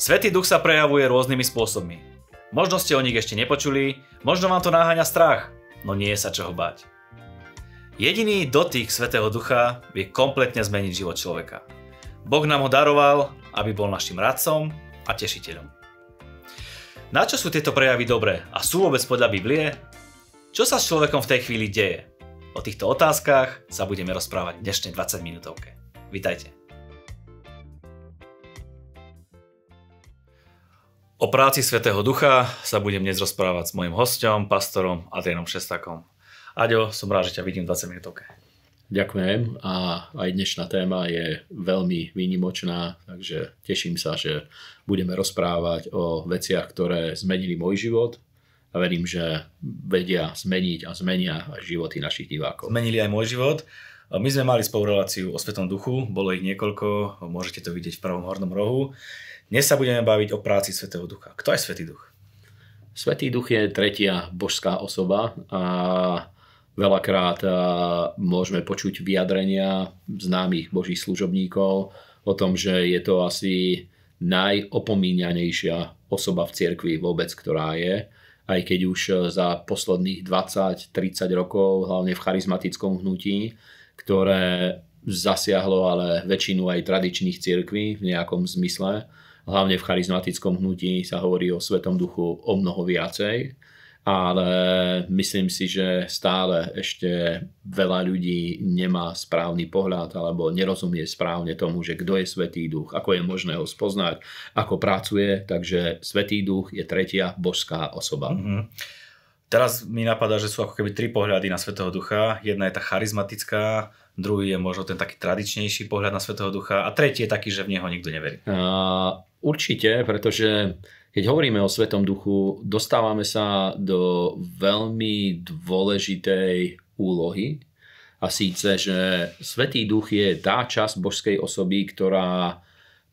Svetý duch sa prejavuje rôznymi spôsobmi. Možno ste o nich ešte nepočuli, možno vám to náháňa strach, no nie je sa čoho báť. Jediný dotyk Svetého Ducha vie kompletne zmeniť život človeka. Boh nám ho daroval, aby bol našim radcom a tešiteľom. Na čo sú tieto prejavy dobré a sú vôbec podľa Biblie? Čo sa s človekom v tej chvíli deje? O týchto otázkach sa budeme rozprávať v dnešnej 20 minútovke. Vítajte. O práci Svetého Ducha sa budem dnes rozprávať s mojim hostom, pastorom Adrianom Šestakom. Aďo, som rád, že ťa vidím 20 minútovke. Ďakujem a aj dnešná téma je veľmi výnimočná, takže teším sa, že budeme rozprávať o veciach, ktoré zmenili môj život a verím, že vedia zmeniť a zmenia životy našich divákov. Zmenili aj môj život. My sme mali spolu reláciu o Svetom Duchu, bolo ich niekoľko, môžete to vidieť v pravom hornom rohu. Dnes sa budeme baviť o práci Svetého Ducha. Kto je Svetý Duch? Svetý Duch je tretia božská osoba a veľakrát môžeme počuť vyjadrenia známych božích služobníkov o tom, že je to asi najopomíňanejšia osoba v cirkvi vôbec, ktorá je aj keď už za posledných 20-30 rokov, hlavne v charizmatickom hnutí, ktoré zasiahlo ale väčšinu aj tradičných cirkví v nejakom zmysle, hlavne v charizmatickom hnutí sa hovorí o Svetom duchu o mnoho viacej, ale myslím si, že stále ešte veľa ľudí nemá správny pohľad alebo nerozumie správne tomu, že kto je Svetý duch, ako je možné ho spoznať, ako pracuje, takže Svetý duch je tretia božská osoba. Mm-hmm. Teraz mi napadá, že sú ako keby tri pohľady na Svetého Ducha. Jedna je tá charizmatická, druhý je možno ten taký tradičnejší pohľad na Svetého Ducha a tretí je taký, že v neho nikto neverí. Uh, určite, pretože keď hovoríme o Svetom Duchu, dostávame sa do veľmi dôležitej úlohy a síce, že Svetý Duch je tá časť božskej osoby, ktorá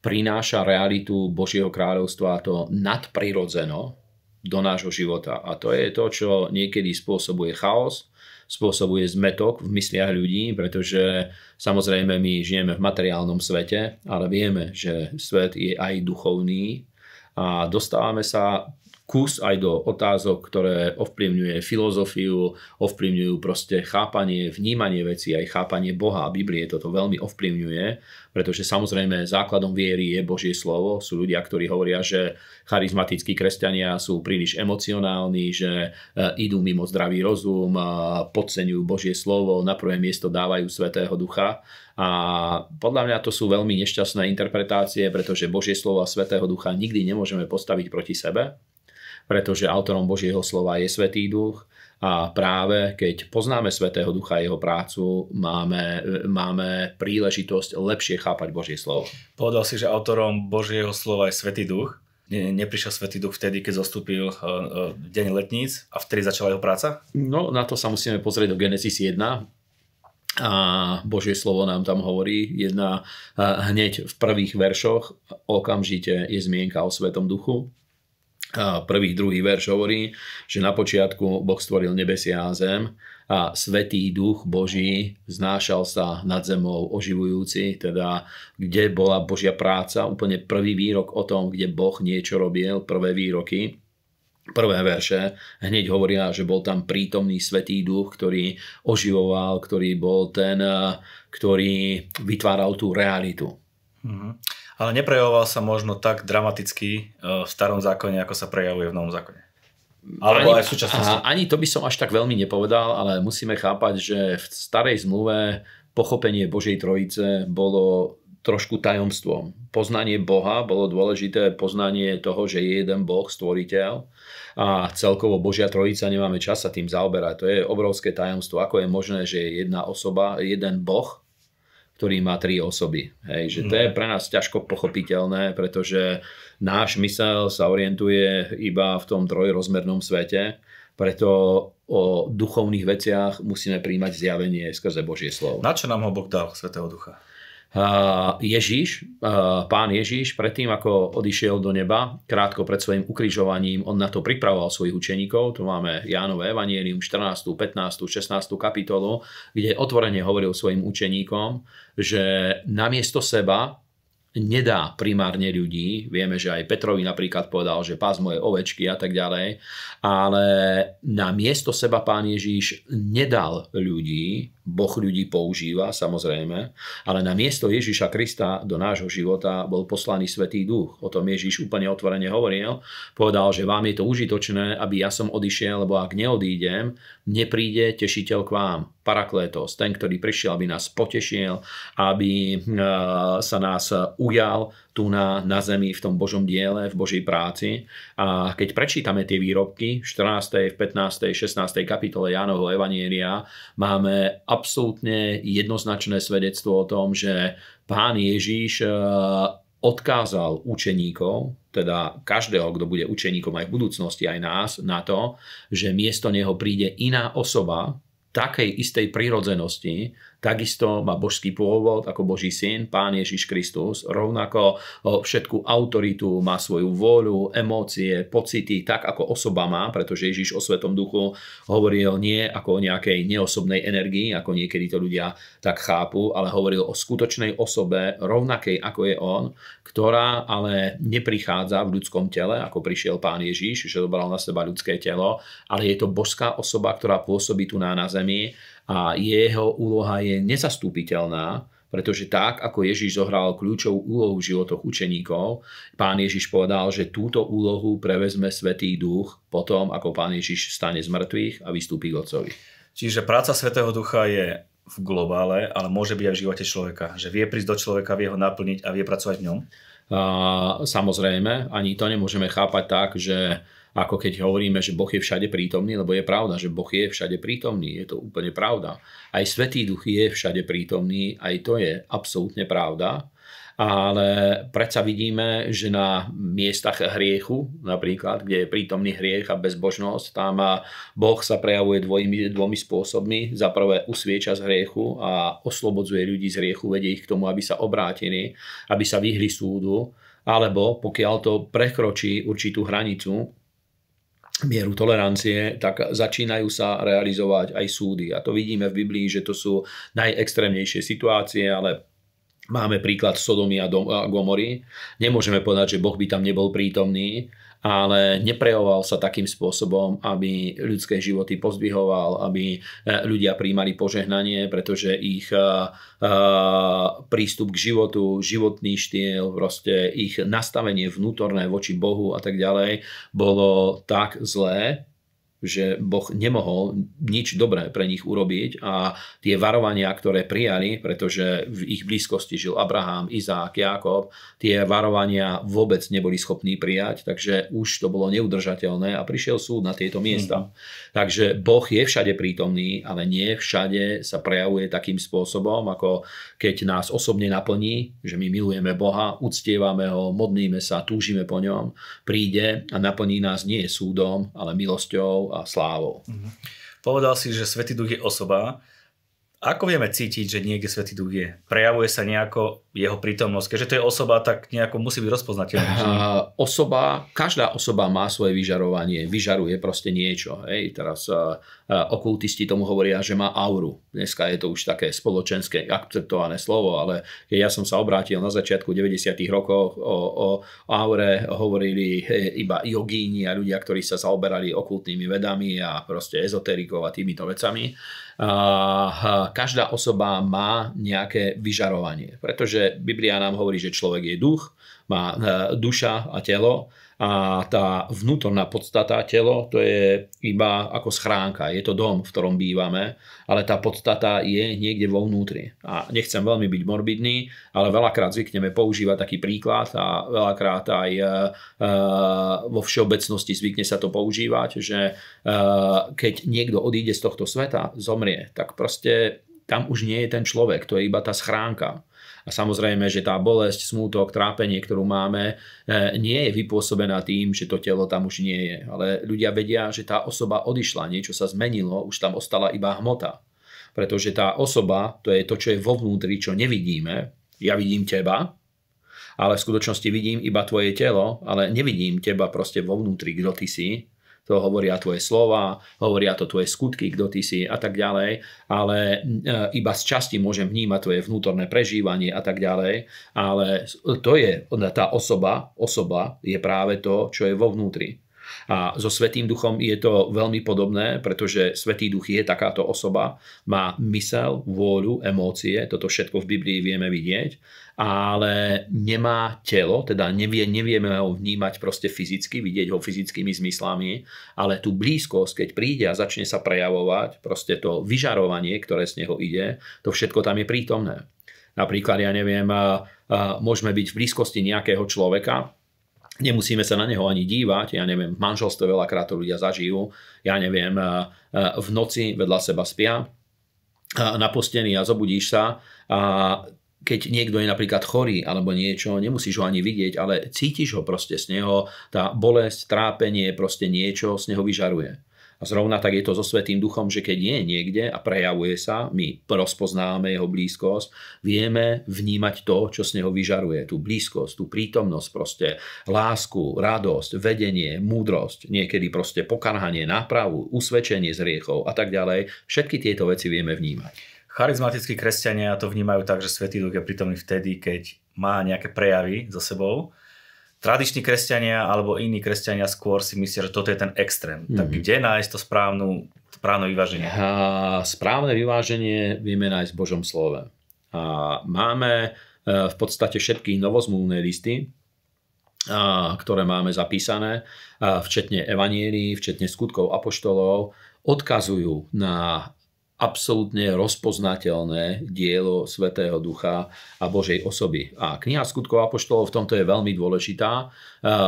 prináša realitu Božieho kráľovstva to nadprirodzeno, do nášho života. A to je to, čo niekedy spôsobuje chaos, spôsobuje zmetok v mysliach ľudí, pretože samozrejme my žijeme v materiálnom svete, ale vieme, že svet je aj duchovný a dostávame sa kus aj do otázok, ktoré ovplyvňuje filozofiu, ovplyvňujú proste chápanie, vnímanie veci, aj chápanie Boha a Biblie toto veľmi ovplyvňuje, pretože samozrejme základom viery je Božie slovo. Sú ľudia, ktorí hovoria, že charizmatickí kresťania sú príliš emocionálni, že e, idú mimo zdravý rozum, podceňujú Božie slovo, na prvé miesto dávajú Svetého Ducha. A podľa mňa to sú veľmi nešťastné interpretácie, pretože Božie slovo a Svetého Ducha nikdy nemôžeme postaviť proti sebe pretože autorom Božieho slova je Svetý duch a práve keď poznáme Svetého ducha a jeho prácu, máme, máme príležitosť lepšie chápať Božie slovo. Povedal si, že autorom Božieho slova je Svetý duch. Ne, neprišiel Svetý duch vtedy, keď zostúpil uh, uh, deň letníc a vtedy začala jeho práca? No, na to sa musíme pozrieť do Genesis 1, a Božie slovo nám tam hovorí. Jedna hneď v prvých veršoch okamžite je zmienka o Svetom duchu prvý, druhý verš hovorí, že na počiatku Boh stvoril nebesia a zem a Svetý duch Boží znášal sa nad zemou oživujúci, teda kde bola Božia práca, úplne prvý výrok o tom, kde Boh niečo robil, prvé výroky, prvé verše, hneď hovoria, že bol tam prítomný Svetý duch, ktorý oživoval, ktorý bol ten, ktorý vytváral tú realitu. Mm-hmm ale neprejavoval sa možno tak dramaticky e, v starom zákone, ako sa prejavuje v novom zákone. Alebo ani, aj v súčasnosti. Aha, ani to by som až tak veľmi nepovedal, ale musíme chápať, že v starej zmluve pochopenie Božej Trojice bolo trošku tajomstvom. Poznanie Boha bolo dôležité, poznanie toho, že je jeden Boh, stvoriteľ a celkovo Božia Trojica, nemáme čas sa tým zaoberať. To je obrovské tajomstvo. Ako je možné, že je jedna osoba, jeden Boh, ktorý má tri osoby. Hej, že to je mhm. pre nás ťažko pochopiteľné, pretože náš mysel sa orientuje iba v tom trojrozmernom svete, preto o duchovných veciach musíme príjmať zjavenie skrze Božie slovo. Na čo nám ho Boh dal, Svetého Ducha? Ježiš, pán Ježiš, predtým ako odišiel do neba, krátko pred svojim ukrižovaním, on na to pripravoval svojich učeníkov. Tu máme Jánové Evangelium 14., 15., 16. kapitolu, kde otvorene hovoril svojim učeníkom, že namiesto seba nedá primárne ľudí. Vieme, že aj Petrovi napríklad povedal, že pás moje ovečky a tak ďalej. Ale na miesto seba pán Ježíš nedal ľudí, Boh ľudí používa, samozrejme, ale na miesto Ježíša Krista do nášho života bol poslaný Svetý Duch. O tom Ježíš úplne otvorene hovoril. Povedal, že vám je to užitočné, aby ja som odišiel, lebo ak neodídem, nepríde tešiteľ k vám. Paraklétos, ten, ktorý prišiel, aby nás potešil, aby eh, sa nás ujal tu na, na zemi v tom Božom diele, v Božej práci. A keď prečítame tie výrobky v 14., v 15., 16. kapitole Jánovho Evanielia, máme absolútne jednoznačné svedectvo o tom, že pán Ježíš eh, odkázal učeníkov, teda každého, kto bude učeníkom aj v budúcnosti, aj nás, na to, že miesto neho príde iná osoba, takej istej prírodzenosti, takisto má božský pôvod ako Boží syn, Pán Ježiš Kristus, rovnako všetku autoritu, má svoju vôľu, emócie, pocity, tak ako osoba má, pretože Ježiš o Svetom Duchu hovoril nie ako o nejakej neosobnej energii, ako niekedy to ľudia tak chápu, ale hovoril o skutočnej osobe, rovnakej ako je on, ktorá ale neprichádza v ľudskom tele, ako prišiel Pán Ježiš, že dobral na seba ľudské telo, ale je to božská osoba, ktorá pôsobí tu na, na zemi a jeho úloha je nezastúpiteľná, pretože tak, ako Ježiš zohral kľúčovú úlohu v životoch učeníkov, pán Ježiš povedal, že túto úlohu prevezme Svetý Duch potom, ako pán Ježiš stane z mŕtvych a vystúpi k Otcovi. Čiže práca Svetého Ducha je v globále, ale môže byť aj v živote človeka. Že vie prísť do človeka, vie ho naplniť a vie pracovať v ňom? A, samozrejme, ani to nemôžeme chápať tak, že ako keď hovoríme, že Boh je všade prítomný, lebo je pravda, že Boh je všade prítomný, je to úplne pravda. Aj Svetý Duch je všade prítomný, aj to je absolútne pravda, ale predsa vidíme, že na miestach hriechu, napríklad, kde je prítomný hriech a bezbožnosť, tam Boh sa prejavuje dvojmi, dvomi spôsobmi. Za prvé usvieča z hriechu a oslobodzuje ľudí z hriechu, vedie ich k tomu, aby sa obrátili, aby sa vyhli súdu, alebo pokiaľ to prekročí určitú hranicu, mieru tolerancie, tak začínajú sa realizovať aj súdy. A to vidíme v Biblii, že to sú najextrémnejšie situácie, ale máme príklad Sodomy a Gomory. Nemôžeme povedať, že Boh by tam nebol prítomný, ale neprejavoval sa takým spôsobom, aby ľudské životy pozdvihoval, aby e, ľudia príjmali požehnanie, pretože ich e, e, prístup k životu, životný štýl, proste ich nastavenie vnútorné voči Bohu a tak ďalej bolo tak zlé, že Boh nemohol nič dobré pre nich urobiť a tie varovania, ktoré prijali, pretože v ich blízkosti žil Abraham, Izák, Jakob, tie varovania vôbec neboli schopní prijať, takže už to bolo neudržateľné a prišiel súd na tieto miesta. Mm-hmm. Takže Boh je všade prítomný, ale nie všade sa prejavuje takým spôsobom, ako keď nás osobne naplní, že my milujeme Boha, uctievame ho, modlíme sa, túžime po ňom, príde a naplní nás nie súdom, ale milosťou a slávou. Mm-hmm. Povedal si, že Svetý Duch je osoba. Ako vieme cítiť, že niekde Svetý Duch je? Prejavuje sa nejako jeho prítomnosť? Keďže to je osoba, tak nejako musí byť rozpoznateľná. Uh, osoba, každá osoba má svoje vyžarovanie. Vyžaruje proste niečo. Hej. Teraz uh, okultisti tomu hovoria, že má auru. Dneska je to už také spoločenské akceptované slovo, ale keď ja som sa obrátil na začiatku 90. rokov o, o aure, hovorili iba jogíni a ľudia, ktorí sa zaoberali okultnými vedami a proste ezoterikov a týmito vecami každá osoba má nejaké vyžarovanie. Pretože Biblia nám hovorí, že človek je duch, má e, duša a telo a tá vnútorná podstata telo to je iba ako schránka, je to dom, v ktorom bývame, ale tá podstata je niekde vo vnútri. A nechcem veľmi byť morbidný, ale veľakrát zvykneme používať taký príklad a veľakrát aj e, e, vo všeobecnosti zvykne sa to používať, že e, keď niekto odíde z tohto sveta, zomrie, tak proste tam už nie je ten človek, to je iba tá schránka. A samozrejme, že tá bolesť, smútok, trápenie, ktorú máme, e, nie je vypôsobená tým, že to telo tam už nie je. Ale ľudia vedia, že tá osoba odišla, niečo sa zmenilo, už tam ostala iba hmota. Pretože tá osoba, to je to, čo je vo vnútri, čo nevidíme, ja vidím teba, ale v skutočnosti vidím iba tvoje telo, ale nevidím teba proste vo vnútri, kto ty si. To hovoria tvoje slova, hovoria to tvoje skutky, kto ty si a tak ďalej, ale e, iba z časti môžem vnímať tvoje vnútorné prežívanie a tak ďalej, ale to je tá osoba, osoba je práve to, čo je vo vnútri. A so Svetým duchom je to veľmi podobné, pretože Svetý duch je takáto osoba, má mysel, vôľu, emócie, toto všetko v Biblii vieme vidieť, ale nemá telo, teda nevie, nevieme ho vnímať proste fyzicky, vidieť ho fyzickými zmyslami, ale tú blízkosť, keď príde a začne sa prejavovať, proste to vyžarovanie, ktoré z neho ide, to všetko tam je prítomné. Napríklad, ja neviem, môžeme byť v blízkosti nejakého človeka, Nemusíme sa na neho ani dívať, ja neviem, v manželstve veľakrát to ľudia zažijú, ja neviem, eh, eh, v noci vedľa seba spia eh, na posteli a zobudíš sa a keď niekto je napríklad chorý alebo niečo, nemusíš ho ani vidieť, ale cítiš ho proste z neho, tá bolesť, trápenie, proste niečo z neho vyžaruje. A zrovna tak je to so Svetým duchom, že keď je niekde a prejavuje sa, my rozpoznávame jeho blízkosť, vieme vnímať to, čo z neho vyžaruje. Tú blízkosť, tú prítomnosť, proste lásku, radosť, vedenie, múdrosť, niekedy proste pokarhanie, nápravu, usvedčenie z riechov a tak ďalej. Všetky tieto veci vieme vnímať. Charizmatickí kresťania to vnímajú tak, že Svetý duch je prítomný vtedy, keď má nejaké prejavy za sebou tradiční kresťania alebo iní kresťania skôr si myslia, že toto je ten extrém. Mm-hmm. Tak mhm. kde nájsť to správnu, správne vyváženie? A správne vyváženie vieme nájsť v Božom slove. A máme e, v podstate všetky novozmluvné listy, ktoré máme zapísané, včetne evanielí, včetne skutkov apoštolov, odkazujú na absolútne rozpoznateľné dielo Svetého Ducha a Božej osoby. A kniha skutkov Apoštolov v tomto je veľmi dôležitá,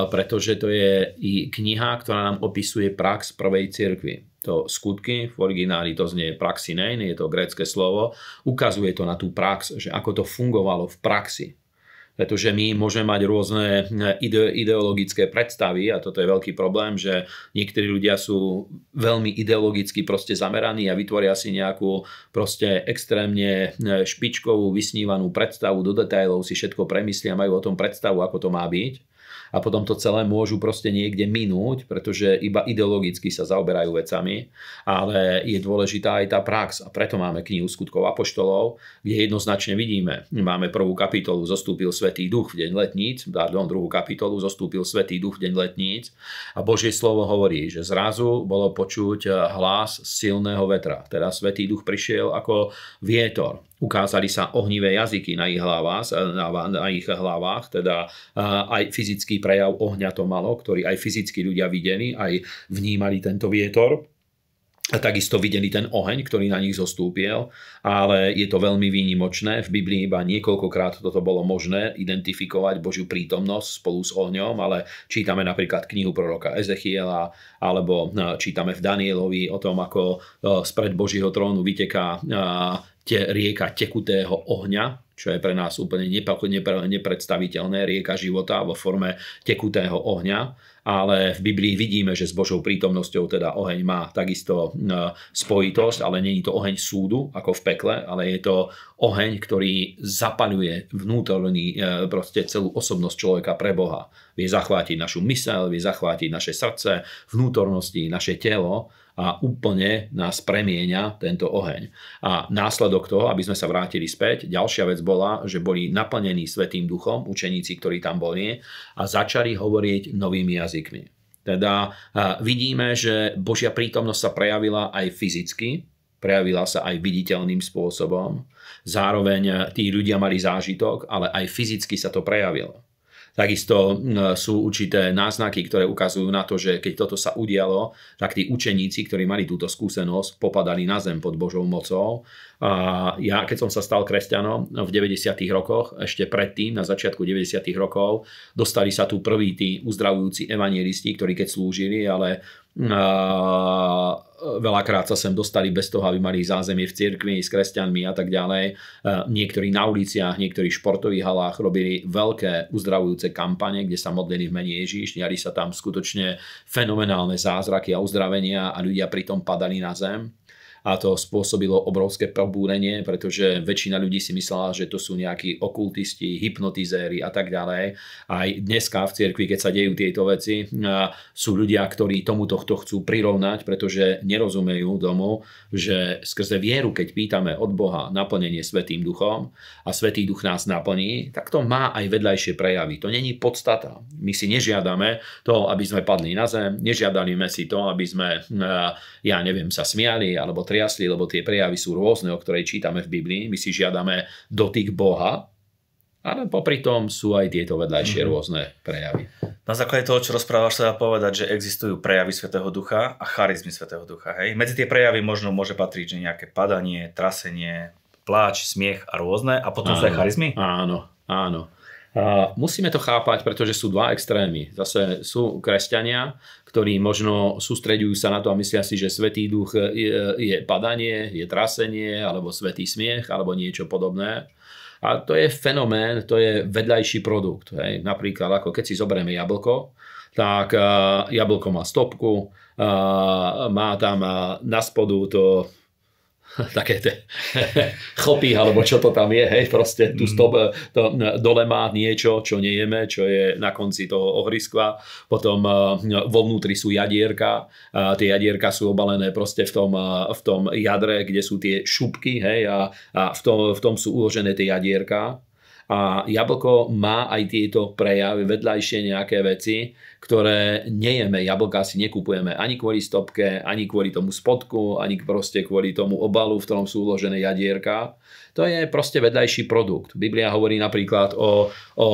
pretože to je i kniha, ktorá nám opisuje prax prvej cirkvi. To skutky, v origináli to znie praxinein, je to grécke slovo, ukazuje to na tú prax, že ako to fungovalo v praxi pretože my môžeme mať rôzne eh, ide, ideologické predstavy a toto je veľký problém, že niektorí ľudia sú veľmi ideologicky proste zameraní a vytvoria si nejakú proste extrémne eh, špičkovú, vysnívanú predstavu, do detailov si všetko premyslia, majú o tom predstavu, ako to má byť a potom to celé môžu proste niekde minúť, pretože iba ideologicky sa zaoberajú vecami, ale je dôležitá aj tá prax. A preto máme knihu skutkov apoštolov, kde jednoznačne vidíme, máme prvú kapitolu zostúpil Svetý duch v deň letníc, pardon, druhú kapitolu zostúpil Svetý duch v deň letníc. A Božie slovo hovorí, že zrazu bolo počuť hlas silného vetra, teda Svetý duch prišiel ako vietor ukázali sa ohnivé jazyky na ich hlavách, na, na ich hlavách teda aj fyzický prejav ohňa to malo, ktorý aj fyzicky ľudia videli, aj vnímali tento vietor. A takisto videli ten oheň, ktorý na nich zostúpil, ale je to veľmi výnimočné. V Biblii iba niekoľkokrát toto bolo možné identifikovať Božiu prítomnosť spolu s ohňom, ale čítame napríklad knihu proroka Ezechiela, alebo čítame v Danielovi o tom, ako spred Božího trónu vyteká te, rieka tekutého ohňa, čo je pre nás úplne nepredstaviteľné, rieka života vo forme tekutého ohňa, ale v Biblii vidíme, že s Božou prítomnosťou teda oheň má takisto e, spojitosť, ale je to oheň súdu, ako v pekle, ale je to oheň, ktorý zapaľuje vnútorný, e, proste celú osobnosť človeka pre Boha. Vie zachvátiť našu mysel, vie zachvátiť naše srdce, vnútornosti, naše telo a úplne nás premieňa tento oheň. A následok toho, aby sme sa vrátili späť, ďalšia vec bola, že boli naplnení Svetým duchom, učeníci, ktorí tam boli a začali hovoriť novými jazykmi. Teda vidíme, že Božia prítomnosť sa prejavila aj fyzicky, prejavila sa aj viditeľným spôsobom. Zároveň tí ľudia mali zážitok, ale aj fyzicky sa to prejavilo. Takisto sú určité náznaky, ktoré ukazujú na to, že keď toto sa udialo, tak tí učeníci, ktorí mali túto skúsenosť, popadali na zem pod Božou mocou. A ja, keď som sa stal kresťanom v 90. rokoch, ešte predtým, na začiatku 90. rokov, dostali sa tu prví tí uzdravujúci evangelisti, ktorí keď slúžili, ale veľakrát sa sem dostali bez toho, aby mali zázemie v cirkvi s kresťanmi a tak ďalej. Niektorí na uliciach, niektorí športových halách robili veľké uzdravujúce kampane, kde sa modlili v mene Ježíš, diali sa tam skutočne fenomenálne zázraky a uzdravenia a ľudia pritom padali na zem. A to spôsobilo obrovské pobúrenie, pretože väčšina ľudí si myslela, že to sú nejakí okultisti, hypnotizéri a tak ďalej. Aj dneska v cirkvi, keď sa dejú tieto veci, sú ľudia, ktorí tomuto chcú prirovnať, pretože nerozumejú domu, že skrze vieru, keď pýtame od Boha naplnenie Svetým duchom a Svetý duch nás naplní, tak to má aj vedľajšie prejavy. To není podstata. My si nežiadame to, aby sme padli na zem, nežiadali si to, aby sme, ja neviem, sa smiali alebo triasli, lebo tie prejavy sú rôzne, o ktorej čítame v Biblii. My si žiadame dotyk Boha, ale popri tom sú aj tieto vedľajšie mm-hmm. rôzne prejavy. Na základe toho, čo rozprávaš, sa dá povedať, že existujú prejavy Svetého Ducha a charizmy Svetého Ducha. Hej? Medzi tie prejavy možno môže patriť, že nejaké padanie, trasenie, pláč, smiech a rôzne a potom áno, sú aj charizmy? Áno, áno. Musíme to chápať, pretože sú dva extrémy. Zase sú kresťania, ktorí možno sústreďujú sa na to a myslia si, že Svetý duch je, je padanie, je trasenie, alebo Svetý smiech, alebo niečo podobné. A to je fenomén, to je vedľajší produkt. Hej. Napríklad, ako keď si zoberieme jablko, tak uh, jablko má stopku, uh, má tam uh, na spodu to také tie chlpy, alebo čo to tam je, hej, proste tu mm. stop, to, dole má niečo, čo nejeme, čo je na konci toho ohryskva, potom vo vnútri sú jadierka, a tie jadierka sú obalené proste v tom, v tom jadre, kde sú tie šupky, hej, a, a v, tom, v tom sú uložené tie jadierka a jablko má aj tieto prejavy, vedľajšie nejaké veci, ktoré nejeme. Jablka si nekupujeme ani kvôli stopke, ani kvôli tomu spodku, ani proste kvôli tomu obalu, v ktorom sú uložené jadierka. To je proste vedľajší produkt. Biblia hovorí napríklad o, o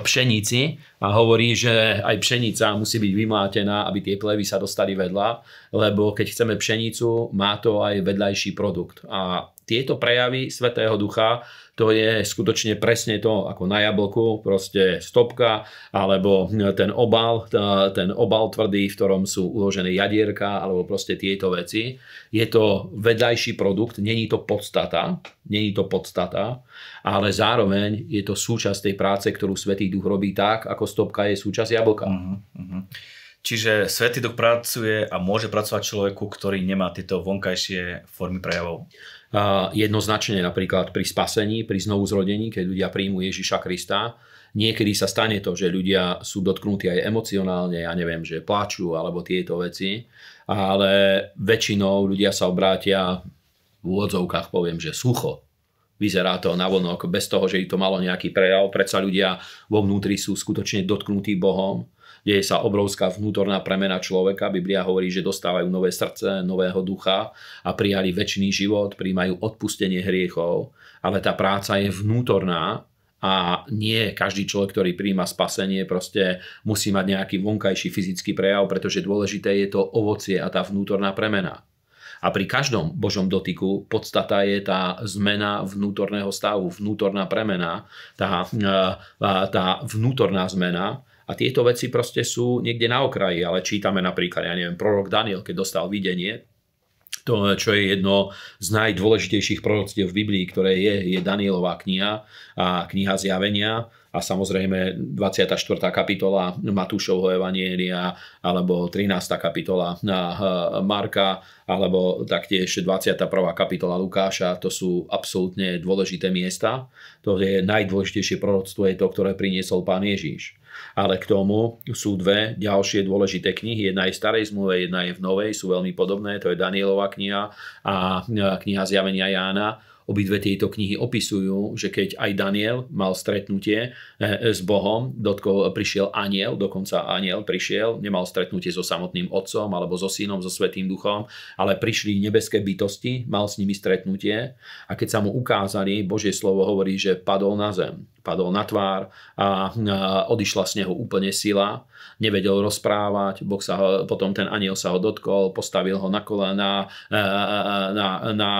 pšenici a hovorí, že aj pšenica musí byť vymlátená, aby tie plevy sa dostali vedľa, lebo keď chceme pšenicu, má to aj vedľajší produkt. A tieto prejavy Svetého Ducha to je skutočne presne to, ako na jablku, proste stopka, alebo ten obal, ten obal tvrdý, v ktorom sú uložené jadierka, alebo proste tieto veci. Je to vedľajší produkt, není to podstata, není to podstata, ale zároveň je to súčasť tej práce, ktorú Svetý Duch robí tak, ako stopka je súčasť jablka. Uh-huh, uh-huh. Čiže Svetý Duch pracuje a môže pracovať človeku, ktorý nemá tieto vonkajšie formy prejavov jednoznačne napríklad pri spasení, pri znovu zrodení, keď ľudia príjmu Ježiša Krista. Niekedy sa stane to, že ľudia sú dotknutí aj emocionálne, ja neviem, že plačú alebo tieto veci, ale väčšinou ľudia sa obrátia v úvodzovkách poviem, že sucho. Vyzerá to navonok bez toho, že ich to malo nejaký prejav. Predsa ľudia vo vnútri sú skutočne dotknutí Bohom deje sa obrovská vnútorná premena človeka. Biblia hovorí, že dostávajú nové srdce, nového ducha a prijali väčší život, príjmajú odpustenie hriechov, ale tá práca je vnútorná a nie každý človek, ktorý príjma spasenie, proste musí mať nejaký vonkajší fyzický prejav, pretože dôležité je to ovocie a tá vnútorná premena. A pri každom Božom dotyku podstata je tá zmena vnútorného stavu, vnútorná premena, tá, tá vnútorná zmena, a tieto veci proste sú niekde na okraji, ale čítame napríklad, ja neviem, prorok Daniel, keď dostal videnie, to, čo je jedno z najdôležitejších proroctiev v Biblii, ktoré je, je Danielová kniha a kniha zjavenia a samozrejme 24. kapitola Matúšovho Evanielia alebo 13. kapitola Marka alebo taktiež 21. kapitola Lukáša, to sú absolútne dôležité miesta. To je najdôležitejšie proroctvo, je to, ktoré priniesol pán Ježíš. Ale k tomu sú dve ďalšie dôležité knihy. Jedna je v starej zmluve, jedna je v novej, sú veľmi podobné. To je Danielová kniha a kniha Zjavenia Jána Obidve tieto knihy opisujú, že keď aj Daniel mal stretnutie eh, s Bohom, dotkol, prišiel aniel, dokonca aniel prišiel, nemal stretnutie so samotným otcom alebo so synom, so svetým duchom, ale prišli nebeské bytosti, mal s nimi stretnutie a keď sa mu ukázali, Božie slovo hovorí, že padol na zem padol na tvár a odišla z neho úplne sila, nevedel rozprávať, boh sa ho, potom ten aniel sa ho dotkol, postavil ho na kolena, na, na, na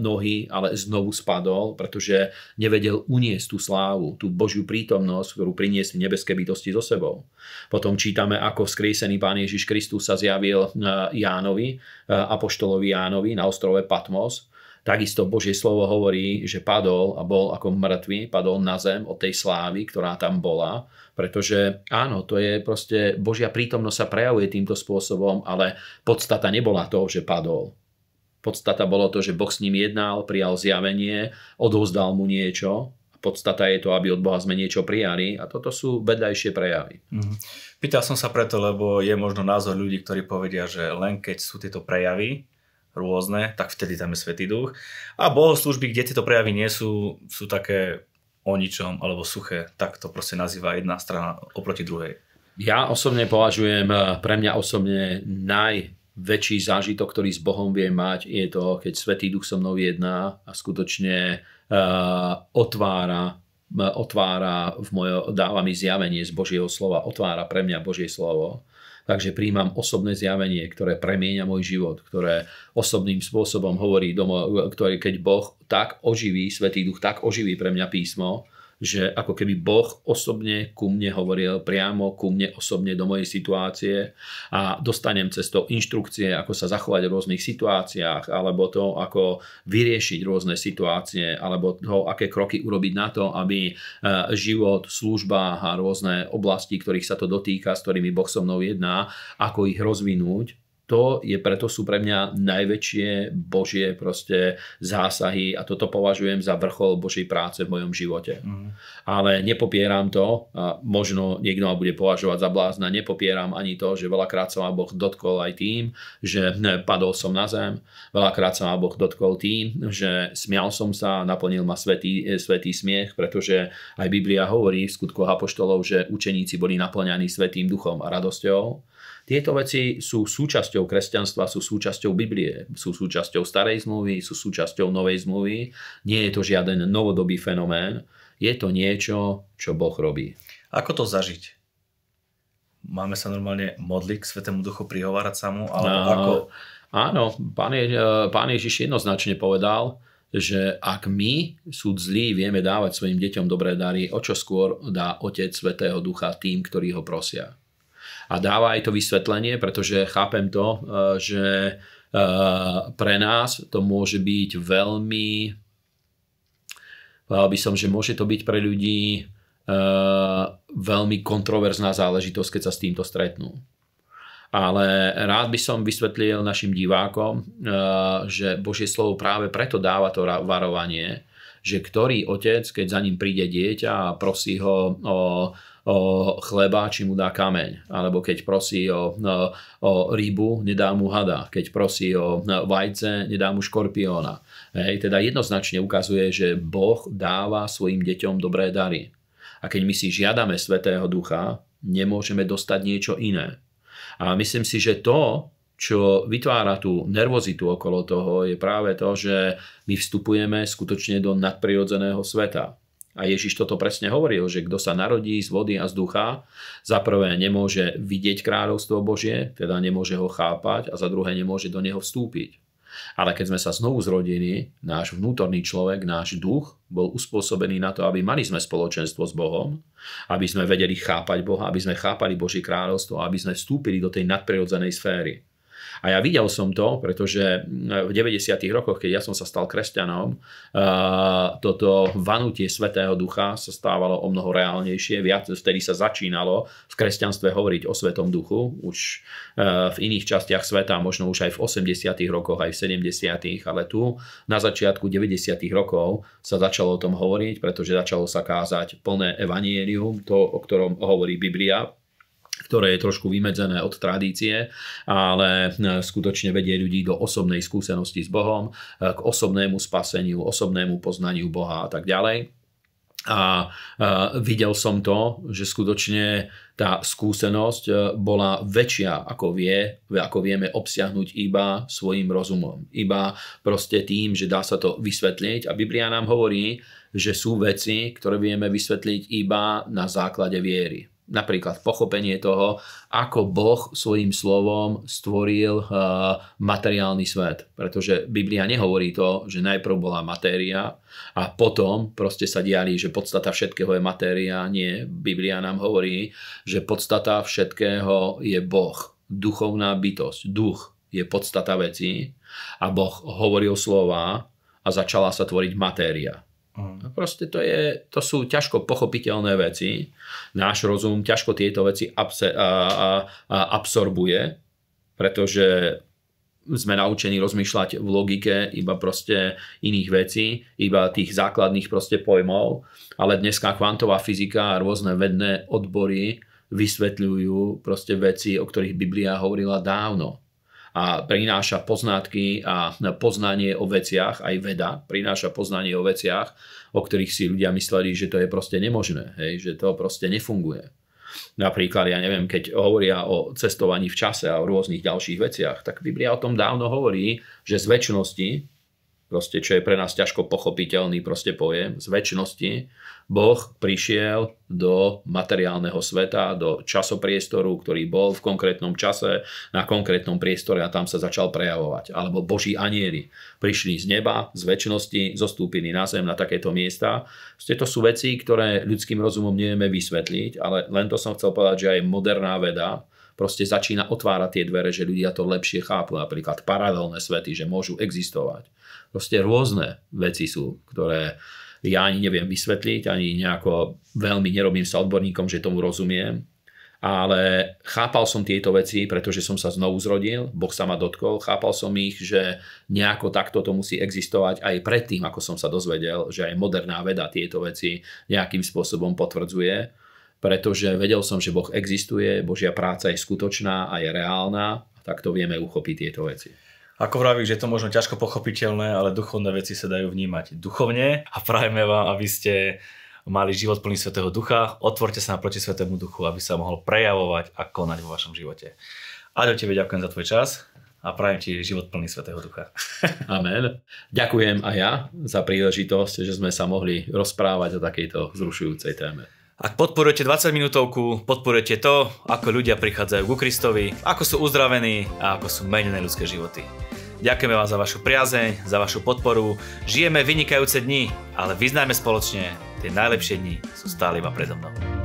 nohy, ale znovu spadol, pretože nevedel uniesť tú slávu, tú Božiu prítomnosť, ktorú priniesli nebeské bytosti so sebou. Potom čítame, ako vzkriesený Pán Ježiš Kristus sa zjavil Jánovi, apoštolovi Jánovi na ostrove Patmos, Takisto Božie slovo hovorí, že padol a bol ako mŕtvý, padol na zem od tej slávy, ktorá tam bola, pretože áno, to je proste, Božia prítomnosť sa prejavuje týmto spôsobom, ale podstata nebola to, že padol. Podstata bolo to, že Boh s ním jednal, prijal zjavenie, odovzdal mu niečo. Podstata je to, aby od Boha sme niečo prijali a toto sú vedľajšie prejavy. Mm. Pýtal som sa preto, lebo je možno názor ľudí, ktorí povedia, že len keď sú tieto prejavy rôzne, tak vtedy tam je Svetý duch. A bohoslužby, kde tieto prejavy nie sú, sú také o ničom alebo suché, tak to proste nazýva jedna strana oproti druhej. Ja osobne považujem, pre mňa osobne naj, väčší zážitok, ktorý s Bohom viem mať, je to, keď Svetý Duch so mnou jedná a skutočne uh, otvára, uh, otvára v mojo, dáva mi zjavenie z Božieho slova, otvára pre mňa Božie slovo. Takže príjmam osobné zjavenie, ktoré premieňa môj život, ktoré osobným spôsobom hovorí, domo, ktorý, keď Boh tak oživí, Svetý Duch tak oživí pre mňa písmo, že ako keby Boh osobne ku mne hovoril priamo ku mne osobne do mojej situácie a dostanem cez to inštrukcie, ako sa zachovať v rôznych situáciách, alebo to, ako vyriešiť rôzne situácie, alebo to, aké kroky urobiť na to, aby e, život, služba a rôzne oblasti, ktorých sa to dotýka, s ktorými Boh so mnou jedná, ako ich rozvinúť, to je preto sú pre mňa najväčšie Božie proste zásahy a toto považujem za vrchol Božej práce v mojom živote. Mm. Ale nepopieram to, a možno niekto ma bude považovať za blázna, nepopieram ani to, že veľakrát sa ma Boh dotkol aj tým, že padol som na zem, veľakrát sa ma Boh dotkol tým, že smial som sa, naplnil ma svetý, svetý smiech, pretože aj Biblia hovorí v skutkoch apoštolov, že učeníci boli naplňaní svetým duchom a radosťou tieto veci sú súčasťou kresťanstva, sú súčasťou Biblie, sú súčasťou starej zmluvy, sú súčasťou novej zmluvy. Nie je to žiaden novodobý fenomén, je to niečo, čo Boh robí. Ako to zažiť? Máme sa normálne modliť k Svetému Duchu, prihovárať sa mu? Alebo no, ako? Áno, pán, Je, pán Ježiš jednoznačne povedal, že ak my, sú zlí, vieme dávať svojim deťom dobré dary, o čo skôr dá Otec Svetého Ducha tým, ktorí ho prosia a dáva aj to vysvetlenie, pretože chápem to, eh, že eh, pre nás to môže byť veľmi povedal by som, že môže to byť pre ľudí eh, veľmi kontroverzná záležitosť, keď sa s týmto stretnú. Ale rád by som vysvetlil našim divákom, že Božie slovo práve preto dáva to varovanie, že ktorý otec, keď za ním príde dieťa a prosí ho o o chleba, či mu dá kameň. Alebo keď prosí o, o, rybu, nedá mu hada. Keď prosí o vajce, nedá mu škorpióna. Hej, teda jednoznačne ukazuje, že Boh dáva svojim deťom dobré dary. A keď my si žiadame Svetého Ducha, nemôžeme dostať niečo iné. A myslím si, že to, čo vytvára tú nervozitu okolo toho, je práve to, že my vstupujeme skutočne do nadprirodzeného sveta. A Ježiš toto presne hovoril, že kto sa narodí z vody a z ducha, za prvé nemôže vidieť kráľovstvo Božie, teda nemôže ho chápať a za druhé nemôže do neho vstúpiť. Ale keď sme sa znovu zrodili, náš vnútorný človek, náš duch bol uspôsobený na to, aby mali sme spoločenstvo s Bohom, aby sme vedeli chápať Boha, aby sme chápali Božie kráľovstvo, aby sme vstúpili do tej nadprirodzenej sféry. A ja videl som to, pretože v 90. rokoch, keď ja som sa stal kresťanom, toto vanutie Svetého Ducha sa stávalo o mnoho reálnejšie. Viac vtedy sa začínalo v kresťanstve hovoriť o Svetom Duchu. Už v iných častiach sveta, možno už aj v 80. rokoch, aj v 70. ale tu na začiatku 90. rokov sa začalo o tom hovoriť, pretože začalo sa kázať plné evanielium, to, o ktorom hovorí Biblia, ktoré je trošku vymedzené od tradície, ale e, skutočne vedie ľudí do osobnej skúsenosti s Bohom, e, k osobnému spaseniu, osobnému poznaniu Boha a tak ďalej. A e, videl som to, že skutočne tá skúsenosť bola väčšia, ako, vie, ako vieme obsiahnuť iba svojim rozumom. Iba proste tým, že dá sa to vysvetliť. A Biblia nám hovorí, že sú veci, ktoré vieme vysvetliť iba na základe viery napríklad pochopenie toho, ako Boh svojím slovom stvoril uh, materiálny svet. Pretože Biblia nehovorí to, že najprv bola matéria a potom proste sa diali, že podstata všetkého je matéria. Nie, Biblia nám hovorí, že podstata všetkého je Boh, duchovná bytosť, duch je podstata veci a Boh hovoril slova a začala sa tvoriť matéria. Mm. Proste to, je, to sú ťažko pochopiteľné veci. Náš rozum ťažko tieto veci abse, a, a, a absorbuje, pretože sme naučení rozmýšľať v logike iba proste iných vecí, iba tých základných proste pojmov, ale dneska kvantová fyzika a rôzne vedné odbory vysvetľujú proste veci, o ktorých Biblia hovorila dávno a prináša poznatky a poznanie o veciach, aj veda prináša poznanie o veciach, o ktorých si ľudia mysleli, že to je proste nemožné, hej, že to proste nefunguje. Napríklad, ja neviem, keď hovoria o cestovaní v čase a o rôznych ďalších veciach, tak Biblia o tom dávno hovorí, že z väčšnosti proste, čo je pre nás ťažko pochopiteľný proste pojem, z väčšnosti Boh prišiel do materiálneho sveta, do časopriestoru, ktorý bol v konkrétnom čase, na konkrétnom priestore a tam sa začal prejavovať. Alebo Boží anieli prišli z neba, z väčšnosti, zostúpili na zem na takéto miesta. Proste to sú veci, ktoré ľudským rozumom nevieme vysvetliť, ale len to som chcel povedať, že aj moderná veda proste začína otvárať tie dvere, že ľudia to lepšie chápu. Napríklad paralelné svety, že môžu existovať Proste rôzne veci sú, ktoré ja ani neviem vysvetliť, ani nejako veľmi nerobím sa odborníkom, že tomu rozumiem. Ale chápal som tieto veci, pretože som sa znovu zrodil, Boh sa ma dotkol, chápal som ich, že nejako takto to musí existovať aj predtým, ako som sa dozvedel, že aj moderná veda tieto veci nejakým spôsobom potvrdzuje, pretože vedel som, že Boh existuje, Božia práca je skutočná a je reálna, tak to vieme uchopiť tieto veci. Ako vravíš, že to možno ťažko pochopiteľné, ale duchovné veci sa dajú vnímať duchovne a prajeme vám, aby ste mali život plný Svetého Ducha. Otvorte sa naproti Svetému Duchu, aby sa mohol prejavovať a konať vo vašom živote. do tebe ďakujem za tvoj čas a prajem ti život plný Svetého Ducha. Amen. Ďakujem aj ja za príležitosť, že sme sa mohli rozprávať o takejto zrušujúcej téme. Ak podporujete 20 minútovku, podporujete to, ako ľudia prichádzajú ku Kristovi, ako sú uzdravení a ako sú menené ľudské životy. Ďakujeme vám za vašu priazeň, za vašu podporu. Žijeme vynikajúce dni, ale vyznajme spoločne, tie najlepšie dni sú stále iba predo mnou.